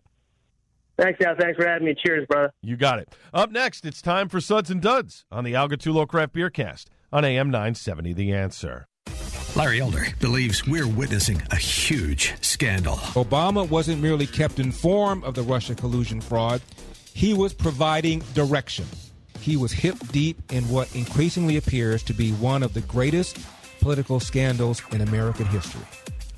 Thanks, Al. Thanks for having me. Cheers, brother. You got it. Up next, it's time for Suds and Duds on the Al Gattullo Craft Beer Cast on AM 970 The Answer. Larry Elder believes we're witnessing a huge scandal. Obama wasn't merely kept informed of the Russia collusion fraud, he was providing direction. He was hip deep in what increasingly appears to be one of the greatest political scandals in American history.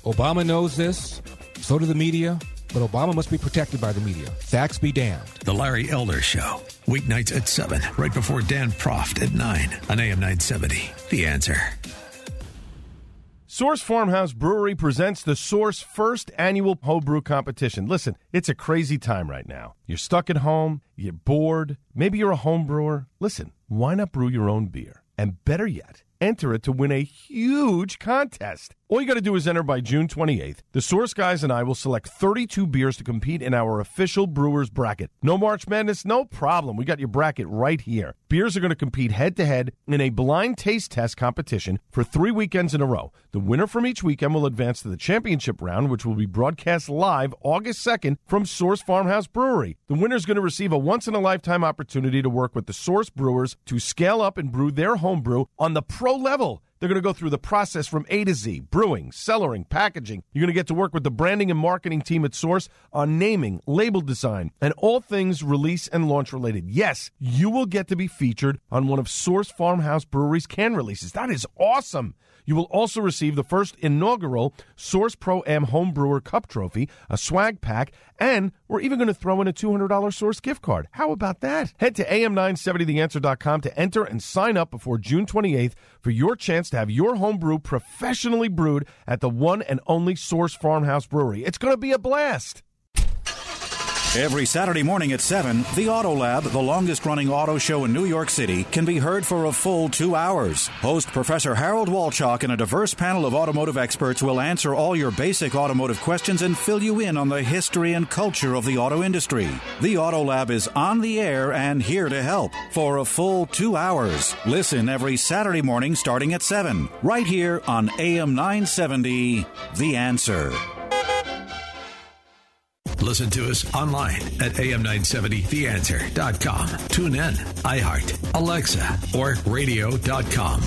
Obama knows this, so do the media, but Obama must be protected by the media. Facts be damned. The Larry Elder Show, weeknights at 7, right before Dan Proft at 9 on AM 970. The answer. Source Farmhouse Brewery presents the Source first annual homebrew competition. Listen, it's a crazy time right now. You're stuck at home, you're bored, maybe you're a home brewer. Listen, why not brew your own beer? And better yet, enter it to win a huge contest. All you got to do is enter by June 28th. The Source guys and I will select 32 beers to compete in our official Brewers bracket. No March Madness? No problem. We got your bracket right here. Beers are going to compete head to head in a blind taste test competition for three weekends in a row. The winner from each weekend will advance to the championship round, which will be broadcast live August 2nd from Source Farmhouse Brewery. The winner is going to receive a once in a lifetime opportunity to work with the Source Brewers to scale up and brew their home brew on the pro level. They're going to go through the process from A to Z brewing, cellaring, packaging. You're going to get to work with the branding and marketing team at Source on naming, label design, and all things release and launch related. Yes, you will get to be featured on one of Source Farmhouse Brewery's can releases. That is awesome. You will also receive the first inaugural Source Pro Am Homebrewer Cup Trophy, a swag pack, and we're even going to throw in a $200 Source gift card. How about that? Head to am970theanswer.com to enter and sign up before June 28th for your chance to have your home brew professionally brewed at the one and only Source Farmhouse Brewery. It's going to be a blast. Every Saturday morning at 7, the Auto Lab, the longest running auto show in New York City, can be heard for a full two hours. Host Professor Harold Walchalk and a diverse panel of automotive experts will answer all your basic automotive questions and fill you in on the history and culture of the auto industry. The Auto Lab is on the air and here to help for a full two hours. Listen every Saturday morning starting at 7, right here on AM 970, The Answer. Listen to us online at am970theanswer.com. Tune in, iHeart, Alexa, or radio.com.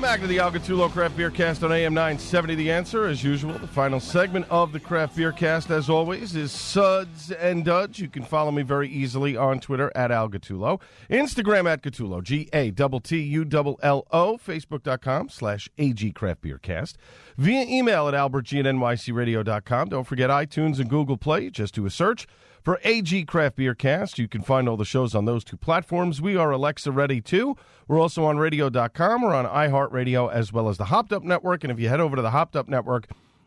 Welcome back to the Al Gattullo Craft Beer Cast on AM 970. The answer, as usual, the final segment of the Craft Beer Cast, as always, is Suds and Duds. You can follow me very easily on Twitter at Algatulo, Instagram at Gattullo, G A T T U L L O, Facebook.com slash AG Craft Beer Cast, via email at albertg at nycradio.com. Don't forget iTunes and Google Play. Just do a search for AG Craft Beer Cast. You can find all the shows on those two platforms. We are Alexa ready too. We're also on radio.com. We're on iHeartRadio as well as the Hopped Up Network. And if you head over to the Hopped Up Network,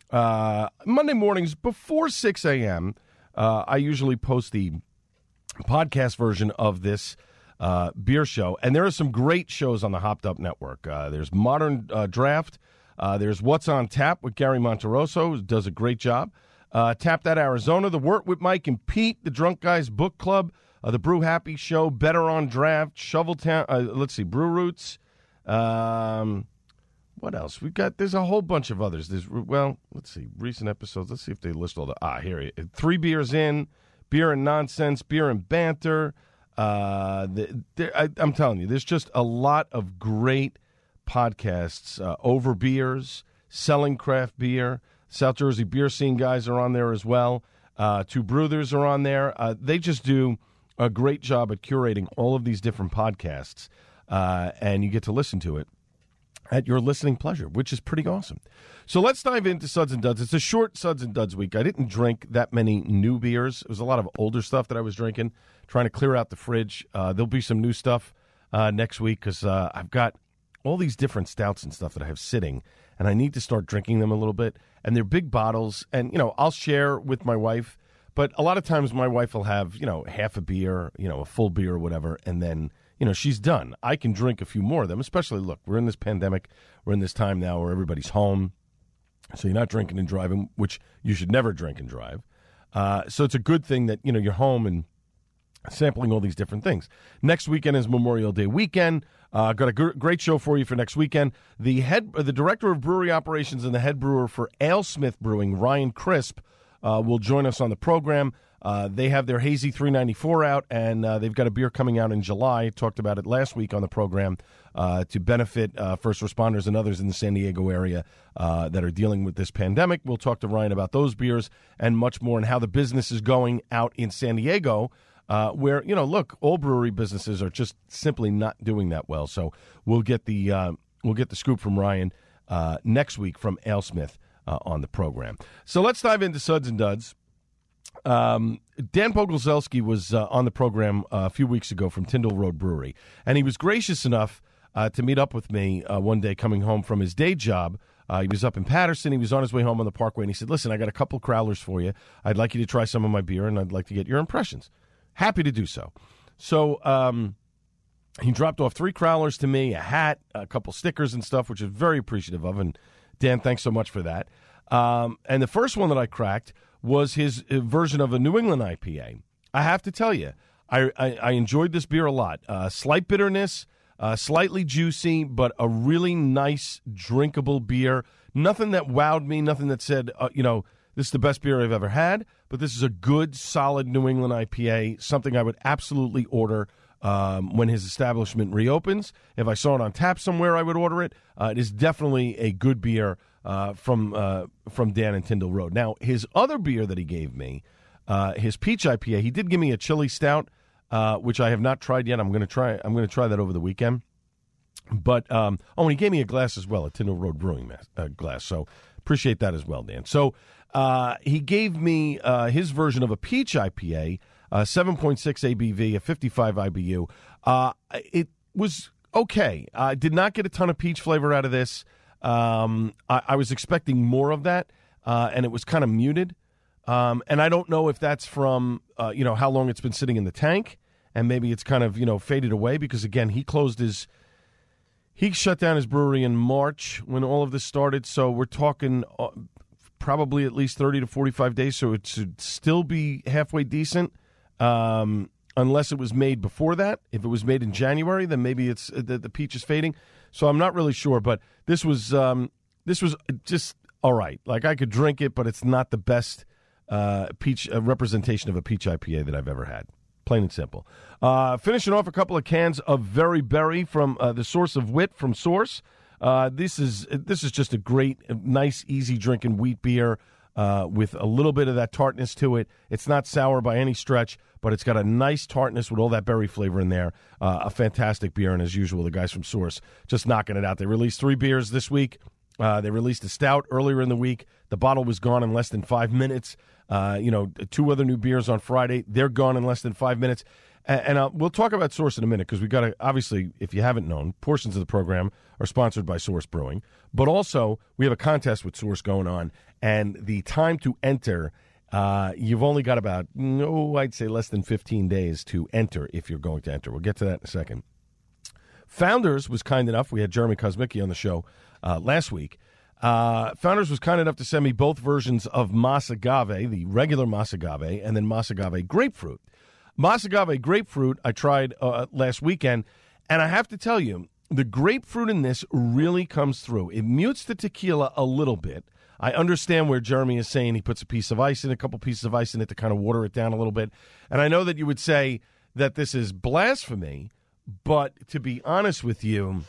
uh, Monday mornings before 6 a.m., uh, I usually post the podcast version of this uh, beer show. And there are some great shows on the Hopped Up Network. Uh, there's Modern uh, Draft. Uh, there's What's on Tap with Gary Monterosso, who does a great job. Uh, Tap That Arizona, The Wort with Mike and Pete, The Drunk Guys Book Club, uh, The Brew Happy Show, Better on Draft, Shoveltown, uh, let's see, Brew Roots. Um, what else? We've got, there's a whole bunch of others. There's, well, let's see, recent episodes. Let's see if they list all the, ah, here, it is. Three Beers In, Beer and Nonsense, Beer and Banter. Uh, the, I, I'm telling you, there's just a lot of great podcasts. Uh, Over Beers, Selling Craft Beer, South Jersey Beer Scene guys are on there as well. Uh, Two Brothers are on there. Uh, they just do a great job at curating all of these different podcasts, uh, and you get to listen to it at your listening pleasure, which is pretty awesome. So let's dive into Suds and Duds. It's a short Suds and Duds week. I didn't drink that many new beers. It was a lot of older stuff that I was drinking, trying to clear out the fridge. Uh, there'll be some new stuff uh, next week because uh, I've got all these different stouts and stuff that I have sitting, and I need to start drinking them a little bit. And they're big bottles, and you know I'll share with my wife. But a lot of times my wife will have you know half a beer, you know a full beer or whatever, and then you know she's done. I can drink a few more of them. Especially look, we're in this pandemic, we're in this time now where everybody's home, so you're not drinking and driving, which you should never drink and drive. Uh, so it's a good thing that you know you're home and sampling all these different things. Next weekend is Memorial Day weekend. Uh, got a gr- great show for you for next weekend. The head, the director of brewery operations and the head brewer for AleSmith Brewing, Ryan Crisp, uh, will join us on the program. Uh, they have their hazy 394 out, and uh, they've got a beer coming out in July. Talked about it last week on the program uh, to benefit uh, first responders and others in the San Diego area that are dealing with this pandemic. We'll talk to Ryan about those beers and much more, and how the business is going out in San Diego. Uh, where you know, look, all brewery businesses are just simply not doing that well. So we'll get the uh, we'll get the scoop from Ryan uh, next week from AleSmith uh, on the program. So let's dive into Suds and Duds. Um, Dan Pogolzelski was uh, on the program uh, a few weeks ago from Tyndall Road Brewery, and he was gracious enough to meet up with me one day coming home from his day job. Uh, he was up in Paterson. He was on his way home on the Parkway, and he said, "Listen, I got a couple crowlers for you. I'd like you to try some of my beer, and I'd like to get your impressions." Happy to do so. So um, he dropped off three crowlers to me, a hat, a couple stickers and stuff, which is very appreciative of. And Dan, thanks so much for that. Um, and the first one that I cracked was his uh, version of a New England IPA. I have to tell you, I, I, I enjoyed this beer a lot. Uh, slight bitterness, uh, slightly juicy, but a really nice, drinkable beer. Nothing that wowed me, nothing that said, uh, you know, this is the best beer I've ever had, but this is a good, solid New England IPA, something I would absolutely order um, when his establishment reopens. If I saw it on tap somewhere, I would order it. Uh, it is definitely a good beer uh, from uh, from Dan and Tyndall Road. Now, his other beer that he gave me, uh, his peach IPA, he did give me a chili stout, uh, which I have not tried yet. I'm going to try. I'm going to try that over the weekend. But um, oh, and he gave me a glass as well, a Tyndall Road Brewing uh, glass. So appreciate that as well, Dan. So uh, he gave me uh, his version of a peach IPA, uh, 7.6 ABV, a 55 IBU. Uh, it was okay. I did not get a ton of peach flavor out of this. Um, I, I was expecting more of that, uh, and it was kind of muted. Um, and I don't know if that's from uh, you know how long it's been sitting in the tank, and maybe it's kind of you know faded away because again he closed his he shut down his brewery in March when all of this started. So we're talking uh, probably at least 30 to 45 days. So it should still be halfway decent, um, unless it was made before that. If it was made in January, then maybe it's uh, the, the peach is fading. So I'm not really sure. But this was um, this was just all right. Like I could drink it, but it's not the best uh, peach uh, representation of a peach IPA that I've ever had. Plain and simple. Uh, finishing off a couple of cans of Very Berry from uh, the Source of Wit from Source. Uh, this is this is just a great, nice, easy drinking wheat beer uh, with a little bit of that tartness to it. It's not sour by any stretch, but it's got a nice tartness with all that berry flavor in there. Uh, a fantastic beer, and as usual, the guys from Source just knocking it out. They released three beers this week. Uh, they released a stout earlier in the week. The bottle was gone in less than five minutes. Uh, you know, two other new beers on Friday. They're gone in less than five minutes. And, and uh, we'll talk about Source in a minute because we got to, obviously, if you haven't known, portions of the program are sponsored by Source Brewing. But also, we have a contest with Source going on. And the time to enter, uh, you've only got about, no, I'd say less than 15 days to enter if you're going to enter. We'll get to that in a second. Founders was kind enough. We had Jeremy Kosmicki on the show uh, last week. Uh, Founders was kind enough to send me both versions of Más Agave, the regular Más Agave, and then Más Agave grapefruit. Más Agave grapefruit I tried uh, last weekend, and I have to tell you, the grapefruit in this really comes through. It mutes the tequila a little bit. I understand where Jeremy is saying he puts a piece of ice in, a couple pieces of ice in it to kind of water it down a little bit. And I know that you would say that this is blasphemy, but to be honest with you,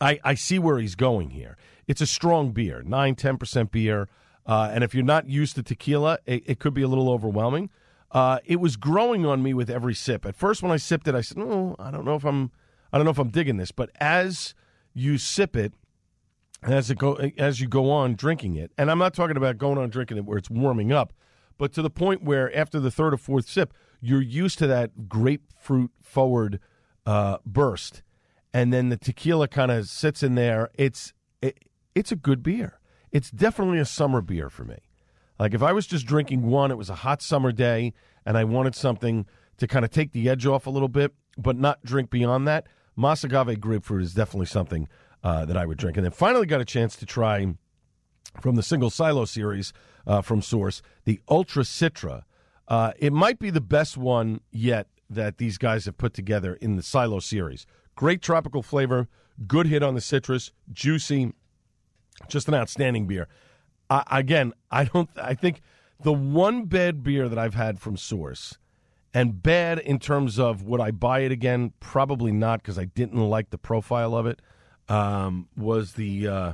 I, I see where he's going here. It's a strong beer, 9 10% beer. Uh, and if you're not used to tequila, it, it could be a little overwhelming. Uh, it was growing on me with every sip. At first, when I sipped it, I said, "No, I don't know if I'm, I don't know if I'm digging this." But as you sip it, as it go, as you go on drinking it, and I'm not talking about going on drinking it where it's warming up, but to the point where after the third or fourth sip, you're used to that grapefruit forward uh, burst, and then the tequila kind of sits in there. It's it, it's a good beer. It's definitely a summer beer for me. Like if I was just drinking one, it was a hot summer day, and I wanted something to kind of take the edge off a little bit, but not drink beyond that. Más Agave grapefruit is definitely something uh, that I would drink. And then finally got a chance to try from the single silo series uh, from Source, the Ultra Citra. Uh, it might be the best one yet that these guys have put together in the silo series. Great tropical flavor, good hit on the citrus, juicy, just an outstanding beer. Again, I don't. I think the one bad beer that I've had from Source, and bad in terms of would I buy it again? Probably not because I didn't like the profile of it. Um, was the uh,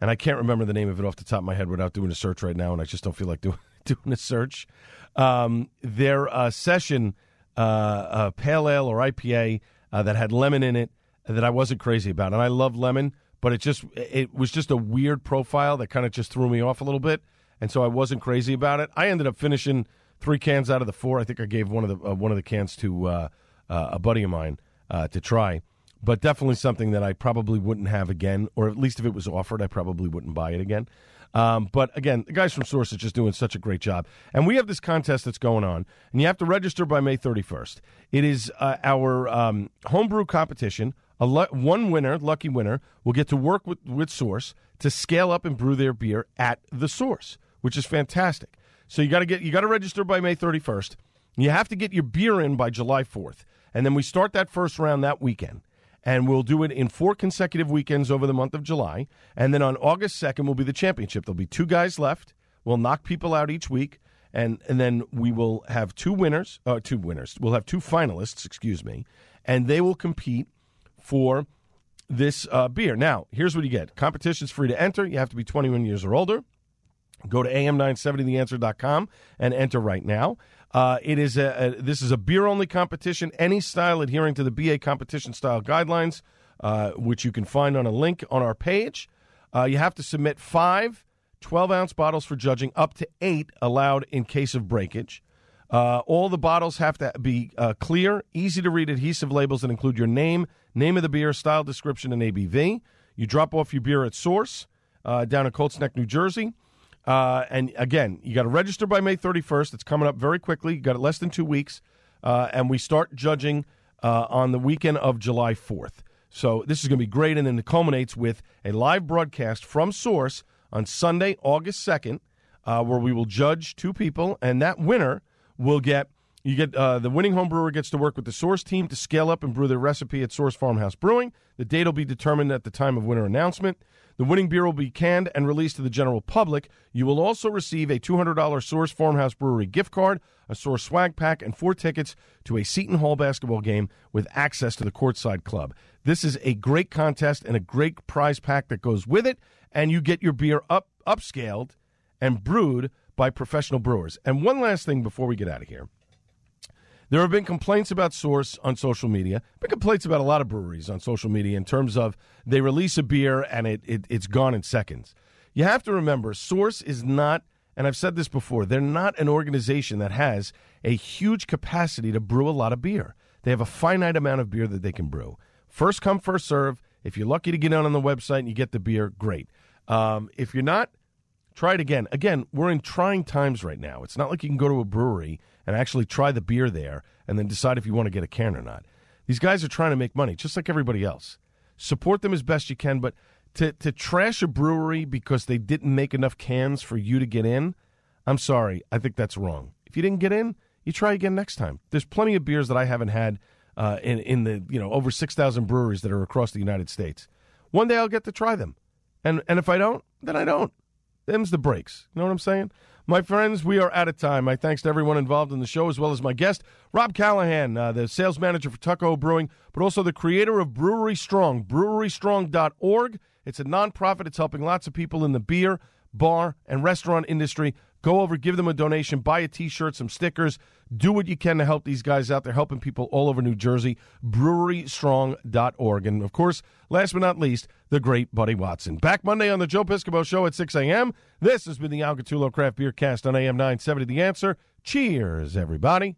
and I can't remember the name of it off the top of my head without doing a search right now, and I just don't feel like doing doing a search. Um, their uh, session uh, uh, pale ale or IPA uh, that had lemon in it that I wasn't crazy about, and I love lemon, but it just it was just a weird profile that kind of just threw me off a little bit, and so I wasn't crazy about it. I ended up finishing three cans out of the four. I think I gave one of the uh, one of the cans to uh, uh, a buddy of mine uh, to try, but definitely something that I probably wouldn't have again, or at least if it was offered, I probably wouldn't buy it again. Um, but again, the guys from Source are just doing such a great job. And we have this contest that's going on, and you have to register by May 31st. It is uh, our um, homebrew competition. A lu- one winner, lucky winner, will get to work with, with Source to scale up and brew their beer at the Source, which is fantastic. So you got to get you got to register by May 31st. You have to get your beer in by July 4th, and then we start that first round that weekend and we'll do it in four consecutive weekends over the month of July. And then on August 2nd will be the championship. There'll be two guys left. We'll knock people out each week. And, and then we will have two winners, uh, two winners. We'll have two finalists, excuse me, and they will compete for this uh, beer. Now, here's what you get competition's free to enter. You have to be 21 years or older. Go to am970theanswer.com and enter right now. Uh, it is a, a, this is a beer only competition, any style adhering to the BA competition style guidelines, uh, which you can find on a link on our page. Uh, you have to submit five 12 ounce bottles for judging, up to eight allowed in case of breakage. Uh, all the bottles have to be uh, clear, easy to read adhesive labels that include your name, name of the beer, style description, and ABV. You drop off your beer at Source uh, down in Colts Neck, New Jersey. Uh, and again, you got to register by May 31st. It's coming up very quickly. You got it less than two weeks. Uh, and we start judging uh, on the weekend of July 4th. So this is going to be great. And then it culminates with a live broadcast from Source on Sunday, August 2nd, uh, where we will judge two people. And that winner will get. You get uh, the winning home brewer gets to work with the Source team to scale up and brew their recipe at Source Farmhouse Brewing. The date will be determined at the time of winner announcement. The winning beer will be canned and released to the general public. You will also receive a $200 Source Farmhouse Brewery gift card, a Source swag pack, and four tickets to a Seton Hall basketball game with access to the courtside club. This is a great contest and a great prize pack that goes with it, and you get your beer up upscaled and brewed by professional brewers. And one last thing before we get out of here. There have been complaints about Source on social media. Been complaints about a lot of breweries on social media in terms of they release a beer and it, it it's gone in seconds. You have to remember, Source is not, and I've said this before, they're not an organization that has a huge capacity to brew a lot of beer. They have a finite amount of beer that they can brew. First come, first serve. If you're lucky to get on on the website and you get the beer, great. Um, if you're not, try it again. Again, we're in trying times right now. It's not like you can go to a brewery and actually try the beer there and then decide if you want to get a can or not. These guys are trying to make money just like everybody else. Support them as best you can, but to to trash a brewery because they didn't make enough cans for you to get in, I'm sorry. I think that's wrong. If you didn't get in, you try again next time. There's plenty of beers that I haven't had uh, in in the you know over six thousand breweries that are across the United States. One day I'll get to try them, and and if I don't, then I don't. Them's the breaks. You know what I'm saying? My friends, we are out of time. My thanks to everyone involved in the show, as well as my guest, Rob Callahan, uh, the sales manager for Tuckahoe Brewing, but also the creator of Brewery Strong, brewerystrong.org. It's a nonprofit. It's helping lots of people in the beer, bar, and restaurant industry. Go over, give them a donation, buy a t shirt, some stickers. Do what you can to help these guys out. They're helping people all over New Jersey. Brewerystrong.org. And of course, last but not least, the great Buddy Watson. Back Monday on the Joe Piscopo Show at 6 a.m. This has been the Al Gattullo Craft Beer Cast on AM 970. The answer. Cheers, everybody.